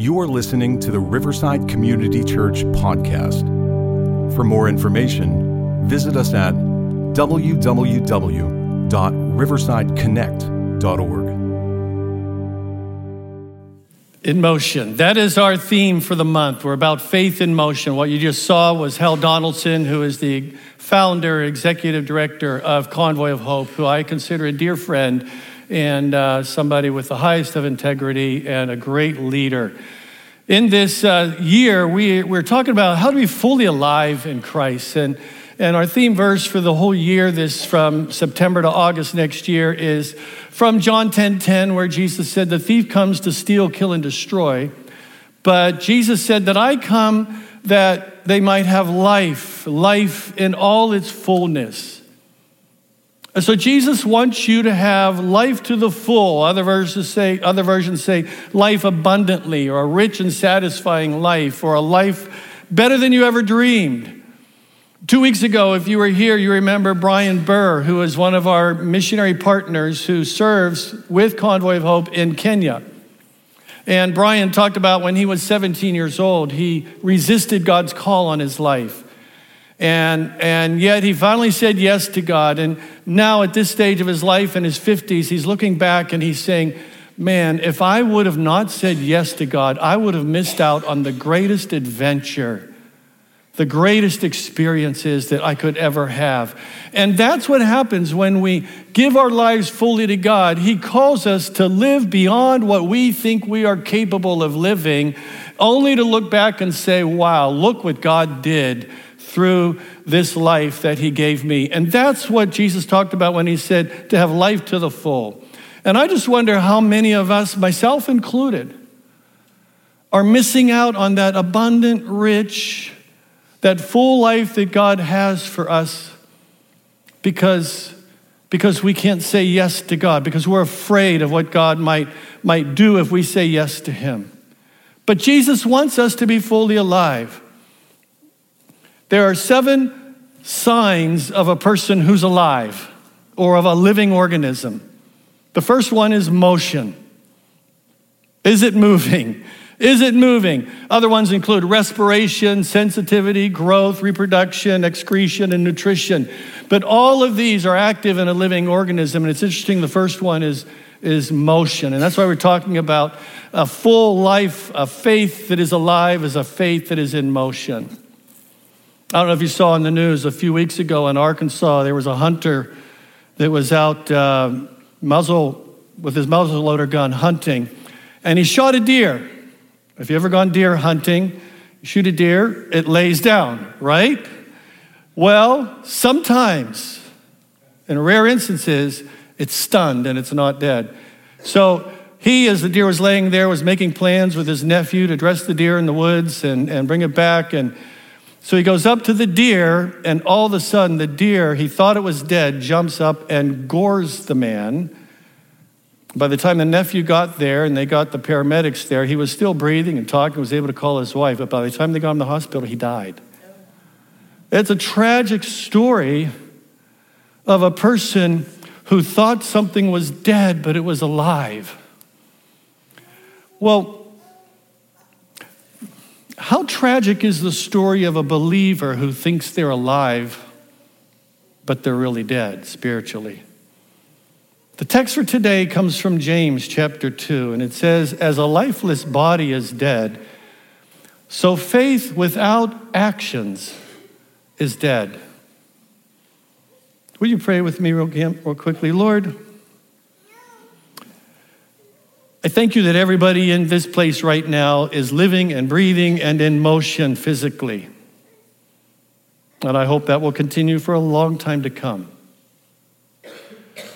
You are listening to the Riverside Community Church podcast. For more information, visit us at www.riversideconnect.org. In motion. That is our theme for the month. We're about faith in motion. What you just saw was Hal Donaldson, who is the founder, executive director of Convoy of Hope, who I consider a dear friend and uh, somebody with the highest of integrity and a great leader. In this uh, year, we, we're talking about how to be fully alive in Christ. And, and our theme verse for the whole year, this from September to August next year, is from John 10 10, where Jesus said, The thief comes to steal, kill, and destroy. But Jesus said that I come that they might have life, life in all its fullness. And so Jesus wants you to have life to the full. Other verses say, other versions say life abundantly, or a rich and satisfying life, or a life better than you ever dreamed. Two weeks ago, if you were here, you remember Brian Burr, who is one of our missionary partners who serves with Convoy of Hope in Kenya. And Brian talked about when he was 17 years old, he resisted God's call on his life. And, and yet he finally said yes to God. And now, at this stage of his life in his 50s, he's looking back and he's saying, Man, if I would have not said yes to God, I would have missed out on the greatest adventure, the greatest experiences that I could ever have. And that's what happens when we give our lives fully to God. He calls us to live beyond what we think we are capable of living, only to look back and say, Wow, look what God did through this life that he gave me. And that's what Jesus talked about when he said to have life to the full. And I just wonder how many of us, myself included, are missing out on that abundant, rich, that full life that God has for us because, because we can't say yes to God, because we're afraid of what God might, might do if we say yes to Him. But Jesus wants us to be fully alive. There are seven signs of a person who's alive or of a living organism. The first one is motion. Is it moving? Is it moving? Other ones include respiration, sensitivity, growth, reproduction, excretion, and nutrition. But all of these are active in a living organism. And it's interesting, the first one is, is motion. And that's why we're talking about a full life, a faith that is alive is a faith that is in motion. I don't know if you saw in the news a few weeks ago in Arkansas, there was a hunter that was out uh, muzzle with his muzzle loader gun hunting, and he shot a deer. If you ever gone deer hunting, you shoot a deer, it lays down, right? Well, sometimes, in rare instances, it's stunned and it's not dead. So he, as the deer was laying there, was making plans with his nephew to dress the deer in the woods and, and bring it back. And so he goes up to the deer, and all of a sudden, the deer, he thought it was dead, jumps up and gores the man. By the time the nephew got there and they got the paramedics there, he was still breathing and talking, was able to call his wife. But by the time they got him to the hospital, he died. It's a tragic story of a person who thought something was dead, but it was alive. Well, how tragic is the story of a believer who thinks they're alive, but they're really dead spiritually? The text for today comes from James chapter 2, and it says, As a lifeless body is dead, so faith without actions is dead. Will you pray with me real, quickly? Lord, I thank you that everybody in this place right now is living and breathing and in motion physically. And I hope that will continue for a long time to come.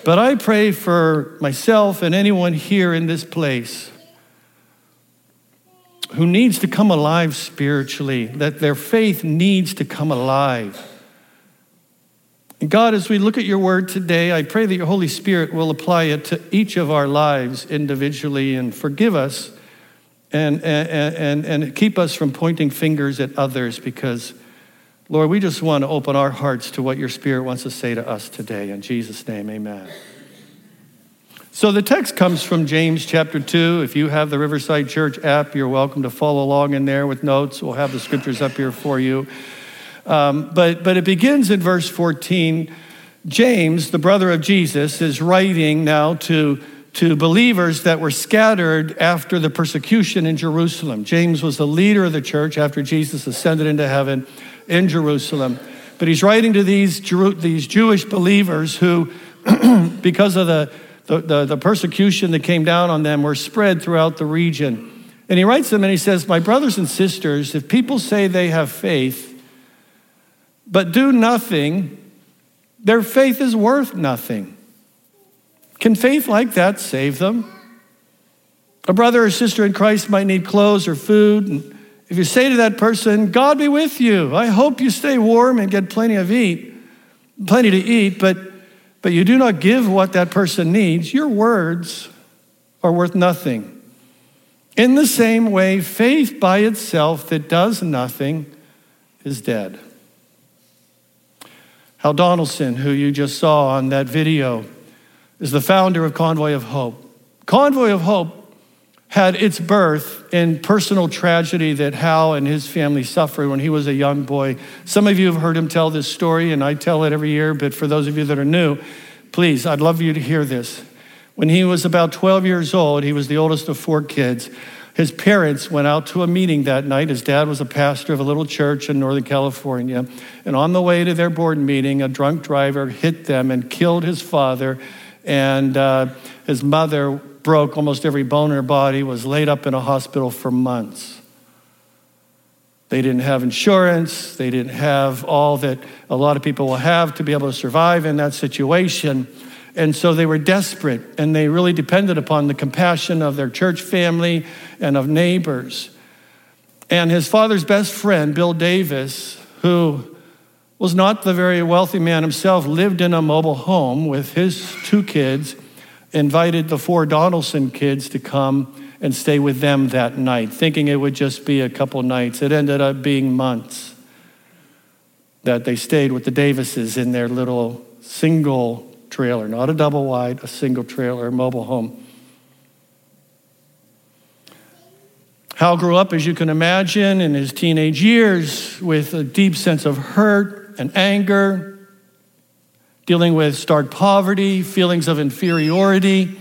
But I pray for myself and anyone here in this place who needs to come alive spiritually, that their faith needs to come alive. God, as we look at your word today, I pray that your Holy Spirit will apply it to each of our lives individually and forgive us and, and, and, and keep us from pointing fingers at others because, Lord, we just want to open our hearts to what your Spirit wants to say to us today. In Jesus' name, amen. So the text comes from James chapter 2. If you have the Riverside Church app, you're welcome to follow along in there with notes. We'll have the scriptures up here for you. Um, but, but it begins in verse 14. James, the brother of Jesus, is writing now to, to believers that were scattered after the persecution in Jerusalem. James was the leader of the church after Jesus ascended into heaven in Jerusalem. But he's writing to these, these Jewish believers who, because of the the, the, persecution that came down on them were spread throughout the region. And he writes them and he says, My brothers and sisters, if people say they have faith, but do nothing, their faith is worth nothing. Can faith like that save them? A brother or sister in Christ might need clothes or food. And if you say to that person, God be with you, I hope you stay warm and get plenty of eat, plenty to eat, but but you do not give what that person needs, your words are worth nothing. In the same way, faith by itself that does nothing is dead. Hal Donaldson, who you just saw on that video, is the founder of Convoy of Hope. Convoy of Hope had its birth in personal tragedy that Hal and his family suffered when he was a young boy. Some of you have heard him tell this story, and I tell it every year, but for those of you that are new, please, I'd love you to hear this. When he was about 12 years old, he was the oldest of four kids. His parents went out to a meeting that night. His dad was a pastor of a little church in Northern California. And on the way to their board meeting, a drunk driver hit them and killed his father. And uh, his mother broke almost every bone in her body, was laid up in a hospital for months. They didn't have insurance, they didn't have all that a lot of people will have to be able to survive in that situation. And so they were desperate and they really depended upon the compassion of their church family and of neighbors. And his father's best friend, Bill Davis, who was not the very wealthy man himself, lived in a mobile home with his two kids invited the four Donaldson kids to come and stay with them that night, thinking it would just be a couple nights. It ended up being months that they stayed with the Davises in their little single trailer, not a double wide, a single trailer, a mobile home. Hal grew up, as you can imagine, in his teenage years with a deep sense of hurt and anger dealing with stark poverty, feelings of inferiority,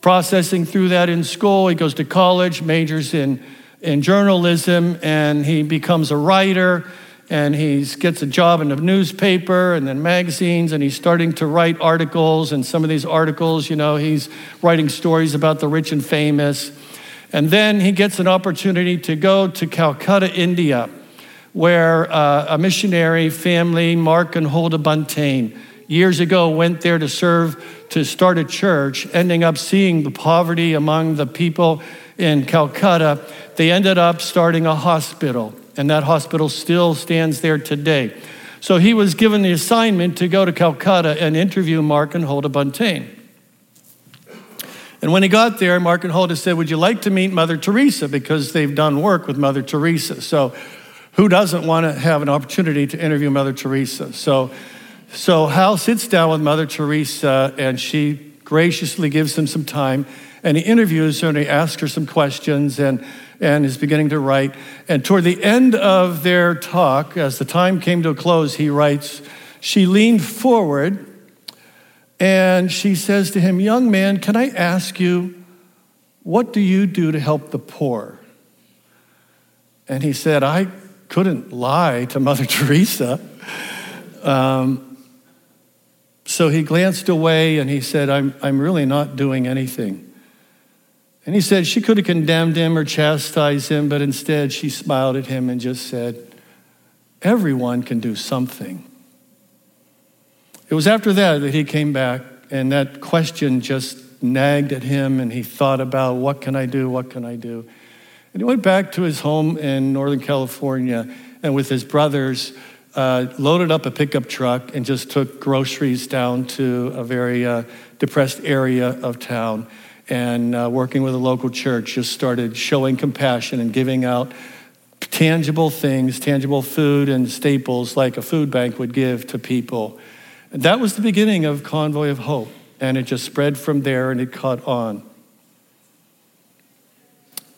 processing through that in school. He goes to college, majors in, in journalism, and he becomes a writer. And he gets a job in a newspaper and then magazines, and he's starting to write articles. And some of these articles, you know, he's writing stories about the rich and famous. And then he gets an opportunity to go to Calcutta, India where uh, a missionary family, Mark and Huldah Buntain, years ago went there to serve, to start a church, ending up seeing the poverty among the people in Calcutta. They ended up starting a hospital, and that hospital still stands there today. So he was given the assignment to go to Calcutta and interview Mark and Huldah Buntain. And when he got there, Mark and Huldah said, Would you like to meet Mother Teresa? Because they've done work with Mother Teresa. So who doesn't want to have an opportunity to interview Mother Teresa? So, so Hal sits down with Mother Teresa and she graciously gives him some time and he interviews her and he asks her some questions and, and is beginning to write. And toward the end of their talk, as the time came to a close, he writes, She leaned forward and she says to him, Young man, can I ask you, what do you do to help the poor? And he said, I couldn't lie to Mother Teresa. Um, so he glanced away and he said, I'm, I'm really not doing anything. And he said she could have condemned him or chastised him, but instead she smiled at him and just said, Everyone can do something. It was after that that he came back, and that question just nagged at him, and he thought about what can I do? What can I do? And he went back to his home in Northern California and with his brothers uh, loaded up a pickup truck and just took groceries down to a very uh, depressed area of town. And uh, working with a local church, just started showing compassion and giving out tangible things, tangible food and staples like a food bank would give to people. That was the beginning of Convoy of Hope. And it just spread from there and it caught on.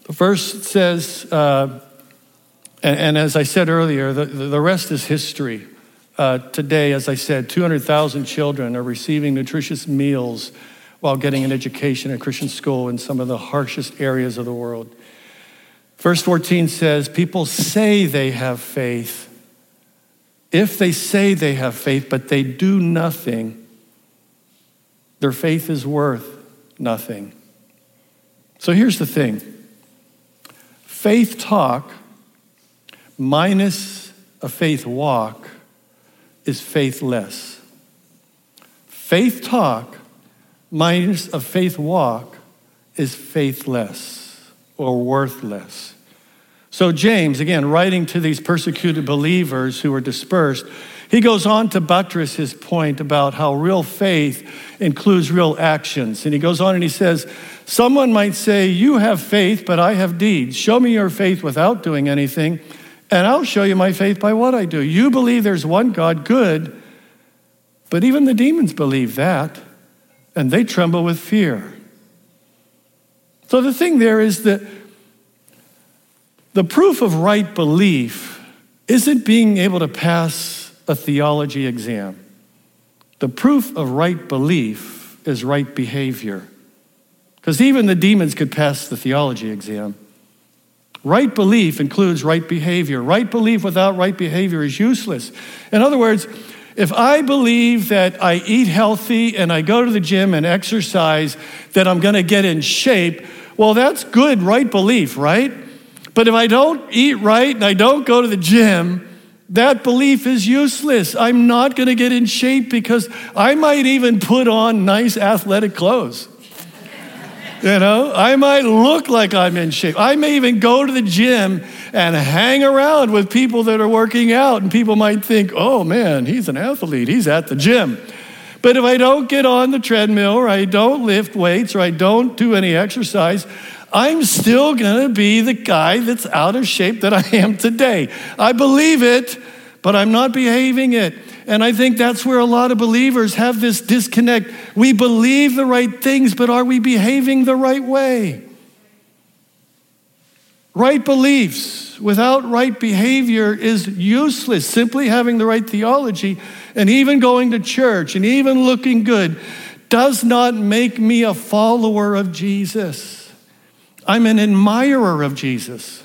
The verse says, uh, and, and, as I said earlier, the, the rest is history. Uh, today, as I said, 200,000 children are receiving nutritious meals while getting an education at Christian school in some of the harshest areas of the world. Verse 14 says, People say they have faith. If they say they have faith, but they do nothing, their faith is worth nothing. So here's the thing faith talk minus a faith walk is faithless. Faith talk minus a faith walk is faithless or worthless. So, James, again, writing to these persecuted believers who were dispersed, he goes on to buttress his point about how real faith includes real actions. And he goes on and he says, Someone might say, You have faith, but I have deeds. Show me your faith without doing anything, and I'll show you my faith by what I do. You believe there's one God, good, but even the demons believe that, and they tremble with fear. So the thing there is that the proof of right belief isn't being able to pass a theology exam. The proof of right belief is right behavior. Because even the demons could pass the theology exam. Right belief includes right behavior. Right belief without right behavior is useless. In other words, if I believe that I eat healthy and I go to the gym and exercise, that I'm going to get in shape, well, that's good right belief, right? But if I don't eat right and I don't go to the gym, that belief is useless. I'm not going to get in shape because I might even put on nice athletic clothes. You know, I might look like I'm in shape. I may even go to the gym and hang around with people that are working out, and people might think, oh man, he's an athlete, he's at the gym. But if I don't get on the treadmill, or I don't lift weights, or I don't do any exercise, I'm still to be the guy that's out of shape that I am today. I believe it, but I'm not behaving it. And I think that's where a lot of believers have this disconnect. We believe the right things, but are we behaving the right way? Right beliefs without right behavior is useless. Simply having the right theology and even going to church and even looking good does not make me a follower of Jesus. I'm an admirer of Jesus.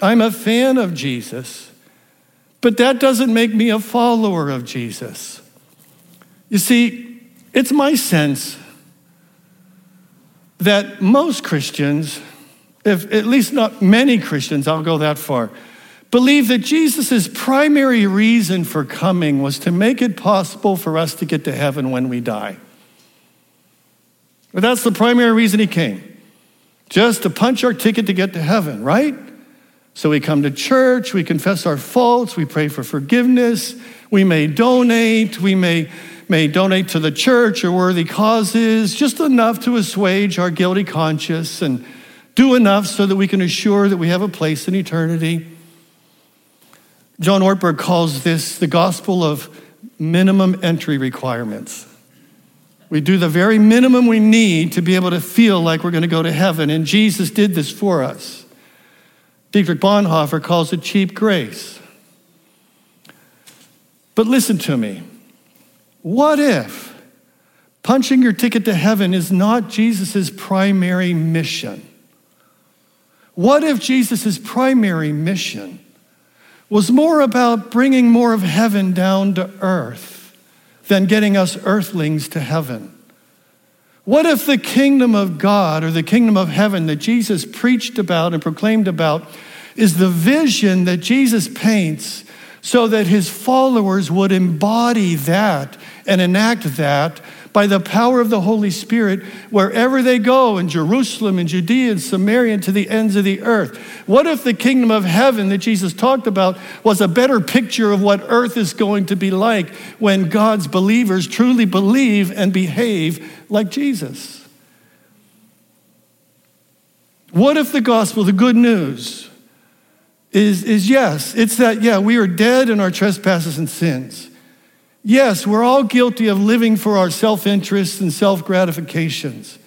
I'm a fan of Jesus. But that doesn't make me a follower of Jesus. You see, it's my sense that most Christians, if at least not many Christians, I'll go that far, believe that Jesus' primary reason for coming was to make it possible for us to get to heaven when we die. But that's the primary reason he came just to punch our ticket to get to heaven, right? So we come to church, we confess our faults, we pray for forgiveness, we may donate, we may, may donate to the church or worthy causes, just enough to assuage our guilty conscience and do enough so that we can assure that we have a place in eternity. John Ortberg calls this the gospel of minimum entry requirements. We do the very minimum we need to be able to feel like we're going to go to heaven, and Jesus did this for us. Dietrich Bonhoeffer calls it cheap grace. But listen to me. What if punching your ticket to heaven is not Jesus' primary mission? What if Jesus' primary mission was more about bringing more of heaven down to earth? than getting us earthlings to heaven? What if the kingdom of God or the kingdom of heaven that Jesus preached about and proclaimed about is the vision that Jesus paints so that his followers would embody that and enact that by the power of the Holy Spirit wherever they go in Jerusalem and Judea and Samaria and to the ends of the earth. What if the kingdom of heaven that Jesus talked about was a better picture of what earth is going to be like when God's believers truly believe and behave like Jesus? What if the gospel, the good news, is, is yes, it's that, yeah, we are dead in our trespasses and sins. Yes, we're all guilty of living for our self interests and self gratifications.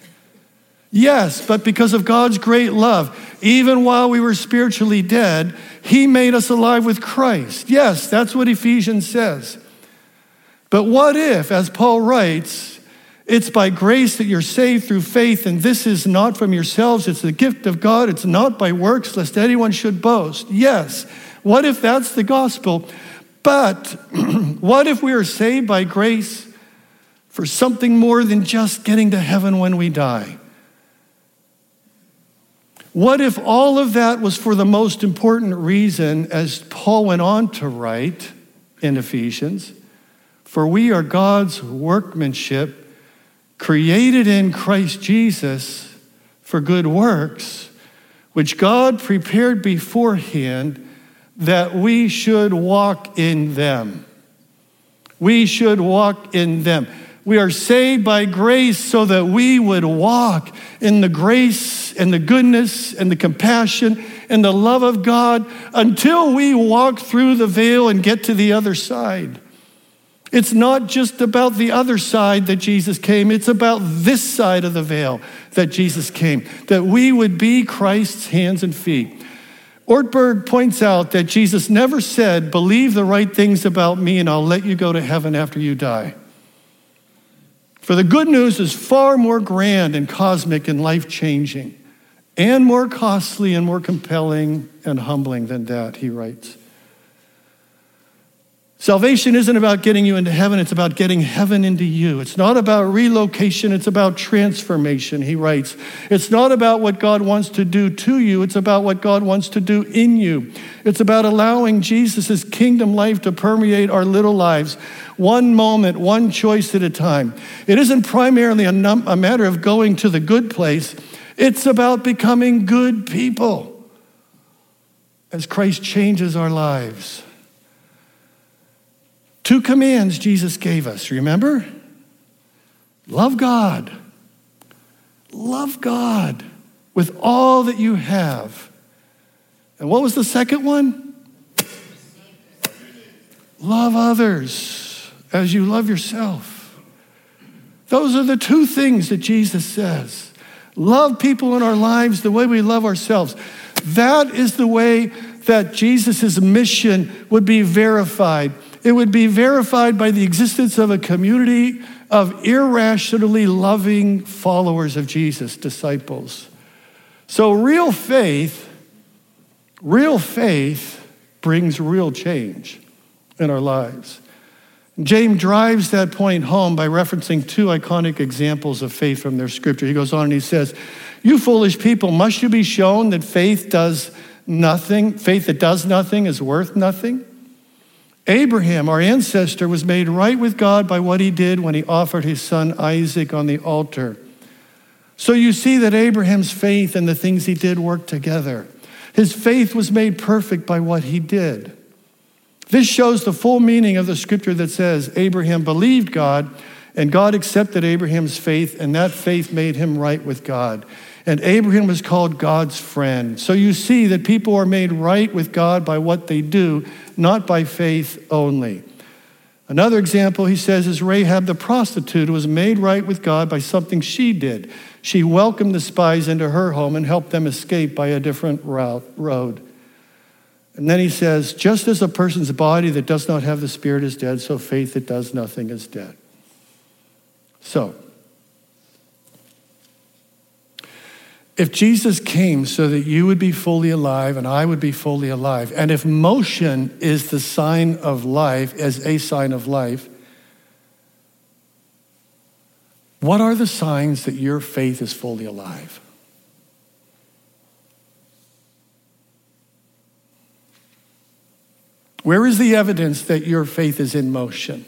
Yes, but because of God's great love, even while we were spiritually dead, He made us alive with Christ. Yes, that's what Ephesians says. But what if, as Paul writes, it's by grace that you're saved through faith, and this is not from yourselves, it's the gift of God, it's not by works, lest anyone should boast. Yes, what if that's the gospel? But what if we are saved by grace for something more than just getting to heaven when we die? What if all of that was for the most important reason, as Paul went on to write in Ephesians? For we are God's workmanship, created in Christ Jesus for good works, which God prepared beforehand that we should walk in them. We should walk in them. We are saved by grace so that we would walk in the grace and the goodness and the compassion and the love of God until we walk through the veil and get to the other side. It's not just about the other side that Jesus came, it's about this side of the veil that Jesus came, that we would be Christ's hands and feet. Ortberg points out that Jesus never said, Believe the right things about me and I'll let you go to heaven after you die. For the good news is far more grand and cosmic and life changing, and more costly and more compelling and humbling than that, he writes. Salvation isn't about getting you into heaven, it's about getting heaven into you. It's not about relocation, it's about transformation, he writes. It's not about what God wants to do to you, it's about what God wants to do in you. It's about allowing Jesus' kingdom life to permeate our little lives, one moment, one choice at a time. It isn't primarily a, num- a matter of going to the good place, it's about becoming good people as Christ changes our lives. Two commands Jesus gave us, remember? Love God. Love God with all that you have. And what was the second one? Love others as you love yourself. Those are the two things that Jesus says. Love people in our lives the way we love ourselves. That is the way that Jesus' mission would be verified it would be verified by the existence of a community of irrationally loving followers of Jesus, disciples. So, real faith, real faith brings real change in our lives. James drives that point home by referencing two iconic examples of faith from their scripture. He goes on and he says, You foolish people, must you be shown that faith does nothing? Faith that does nothing is worth nothing? Abraham, our ancestor, was made right with God by what he did when he offered his son Isaac on the altar. So you see that Abraham's faith and the things he did work together. His faith was made perfect by what he did. This shows the full meaning of the scripture that says Abraham believed God, and God accepted Abraham's faith, and that faith made him right with God. And Abraham was called God's friend. So you see that people are made right with God by what they do, not by faith only. Another example, he says, is Rahab the prostitute who was made right with God by something she did. She welcomed the spies into her home and helped them escape by a different route, road. And then he says, just as a person's body that does not have the Spirit is dead, so faith that does nothing is dead. So, If Jesus came so that you would be fully alive and I would be fully alive, and if motion is the sign of life, as a sign of life, what are the signs that your faith is fully alive? Where is the evidence that your faith is in motion?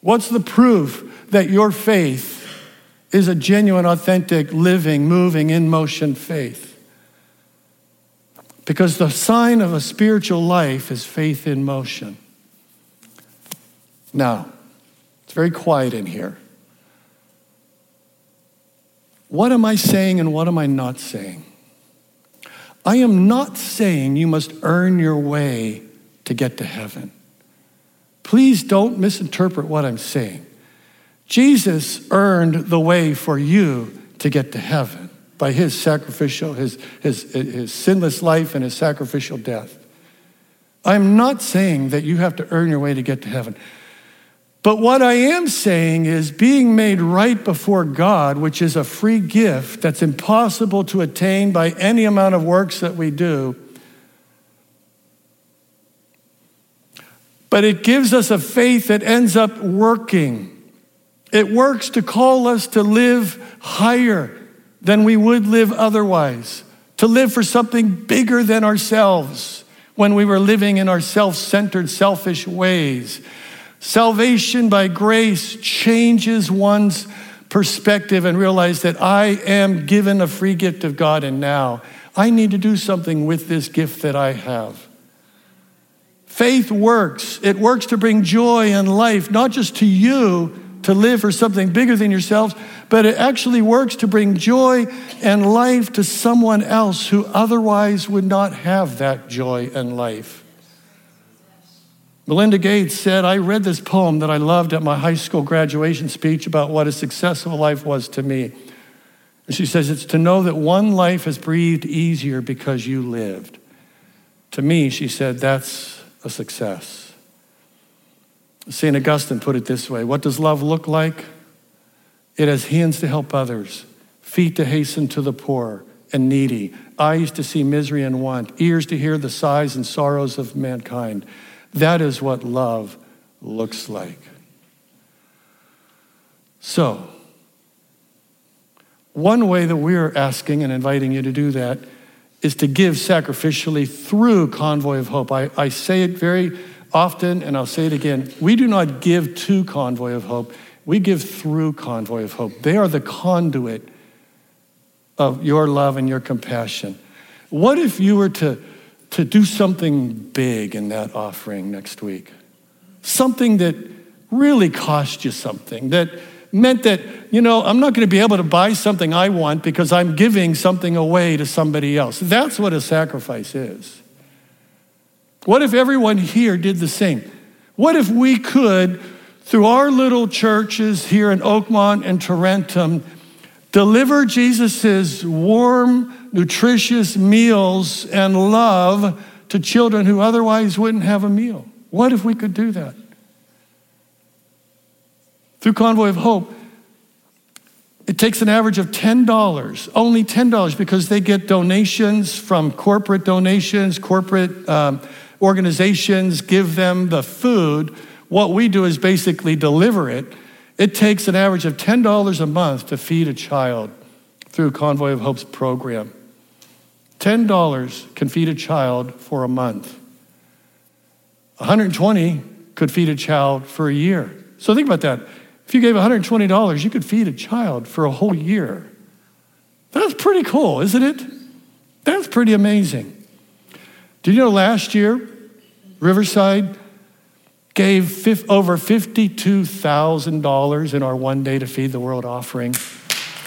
What's the proof that your faith is a genuine, authentic, living, moving, in motion faith. Because the sign of a spiritual life is faith in motion. Now, it's very quiet in here. What am I saying and what am I not saying? I am not saying you must earn your way to get to heaven. Please don't misinterpret what I'm saying. Jesus earned the way for you to get to heaven by his sacrificial, his, his, his sinless life and his sacrificial death. I'm not saying that you have to earn your way to get to heaven. But what I am saying is being made right before God, which is a free gift that's impossible to attain by any amount of works that we do. But it gives us a faith that ends up working. It works to call us to live higher than we would live otherwise, to live for something bigger than ourselves when we were living in our self centered, selfish ways. Salvation by grace changes one's perspective and realize that I am given a free gift of God, and now I need to do something with this gift that I have. Faith works. It works to bring joy and life, not just to you to live for something bigger than yourselves, but it actually works to bring joy and life to someone else who otherwise would not have that joy and life. Melinda Gates said, I read this poem that I loved at my high school graduation speech about what a successful life was to me. And she says, It's to know that one life has breathed easier because you lived. To me, she said, that's a success. St. Augustine put it this way What does love look like? It has hands to help others, feet to hasten to the poor and needy, eyes to see misery and want, ears to hear the sighs and sorrows of mankind. That is what love looks like. So, one way that we're asking and inviting you to do that is to give sacrificially through Convoy of Hope. I, I say it very often, and I'll say it again. We do not give to Convoy of Hope, we give through Convoy of Hope. They are the conduit of your love and your compassion. What if you were to, to do something big in that offering next week? Something that really cost you something, that meant that, you know, I'm not going to be able to buy something I want because I'm giving something away to somebody else. That's what a sacrifice is. What if everyone here did the same? What if we could through our little churches here in Oakmont and Tarentum, deliver Jesus' warm, nutritious meals and love to children who otherwise wouldn't have a meal. What if we could do that? Through Convoy of Hope, it takes an average of $10, only $10, because they get donations from corporate donations, corporate um, organizations give them the food what we do is basically deliver it. It takes an average of $10 a month to feed a child through Convoy of Hope's program. $10 can feed a child for a month. 120 could feed a child for a year. So think about that. If you gave $120, you could feed a child for a whole year. That's pretty cool, isn't it? That's pretty amazing. Did you know last year, Riverside gave over $52,000 in our one day to feed the world offering.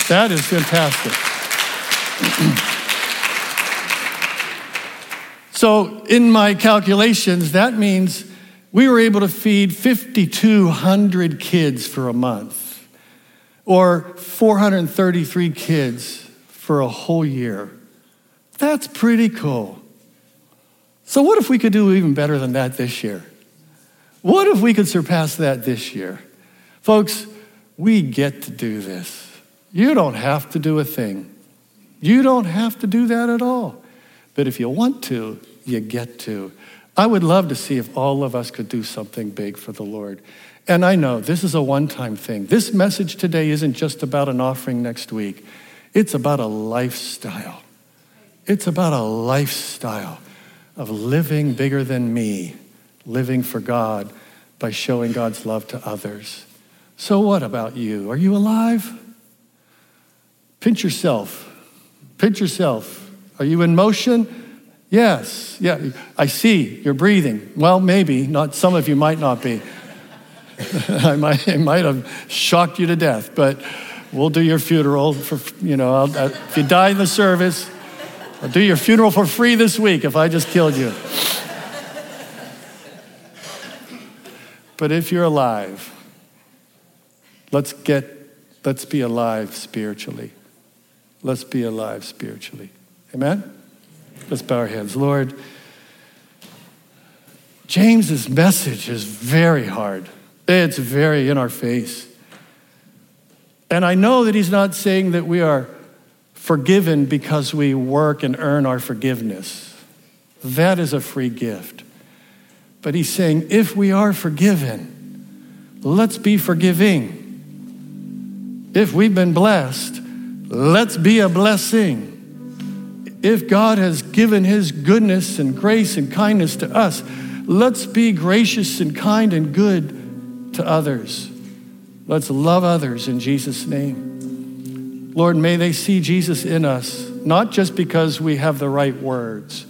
That is fantastic. so, in my calculations, that means we were able to feed 5,200 kids for a month, or 433 kids for a whole year. That's pretty cool. So, what if we could do even better than that this year? What if we could surpass that this year? Folks, we get to do this. You don't have to do a thing. You don't have to do that at all. But if you want to, you get to. I would love to see if all of us could do something big for the Lord. And I know this is a one time thing. This message today isn't just about an offering next week, it's about a lifestyle. It's about a lifestyle of living bigger than me living for God by showing God's love to others. So, what about you? Are you alive? Pinch yourself. Pinch yourself. Are you in motion? Yes. Yeah. I see you're breathing. Well, maybe. Not some of you might not be. I might, I might have shocked you to death, but we'll do your funeral for, you know, I'll, if you die in the service, I'll do your funeral for free this week if I just killed you. But if you're alive, let's get, let's be alive spiritually. Let's be alive spiritually. Amen? Let's bow our heads. Lord, James's message is very hard. It's very in our face. And I know that he's not saying that we are forgiven because we work and earn our forgiveness. That is a free gift. But he's saying if we are forgiven, let's be forgiving. If we've been blessed, let's be a blessing. If God has given his goodness and grace and kindness to us, let's be gracious and kind and good to others. Let's love others in Jesus' name. Lord, may they see Jesus in us, not just because we have the right words.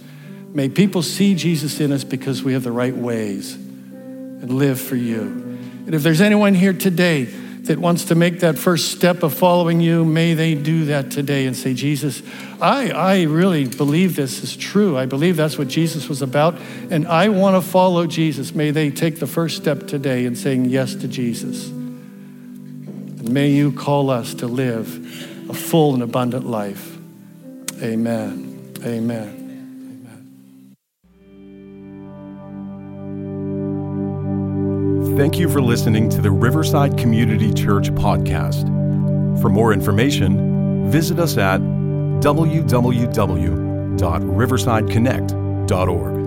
May people see Jesus in us because we have the right ways and live for you. And if there's anyone here today that wants to make that first step of following you, may they do that today and say, Jesus, I, I really believe this is true. I believe that's what Jesus was about, and I want to follow Jesus. May they take the first step today in saying yes to Jesus. And may you call us to live a full and abundant life. Amen. Amen. Thank you for listening to the Riverside Community Church podcast. For more information, visit us at www.riversideconnect.org.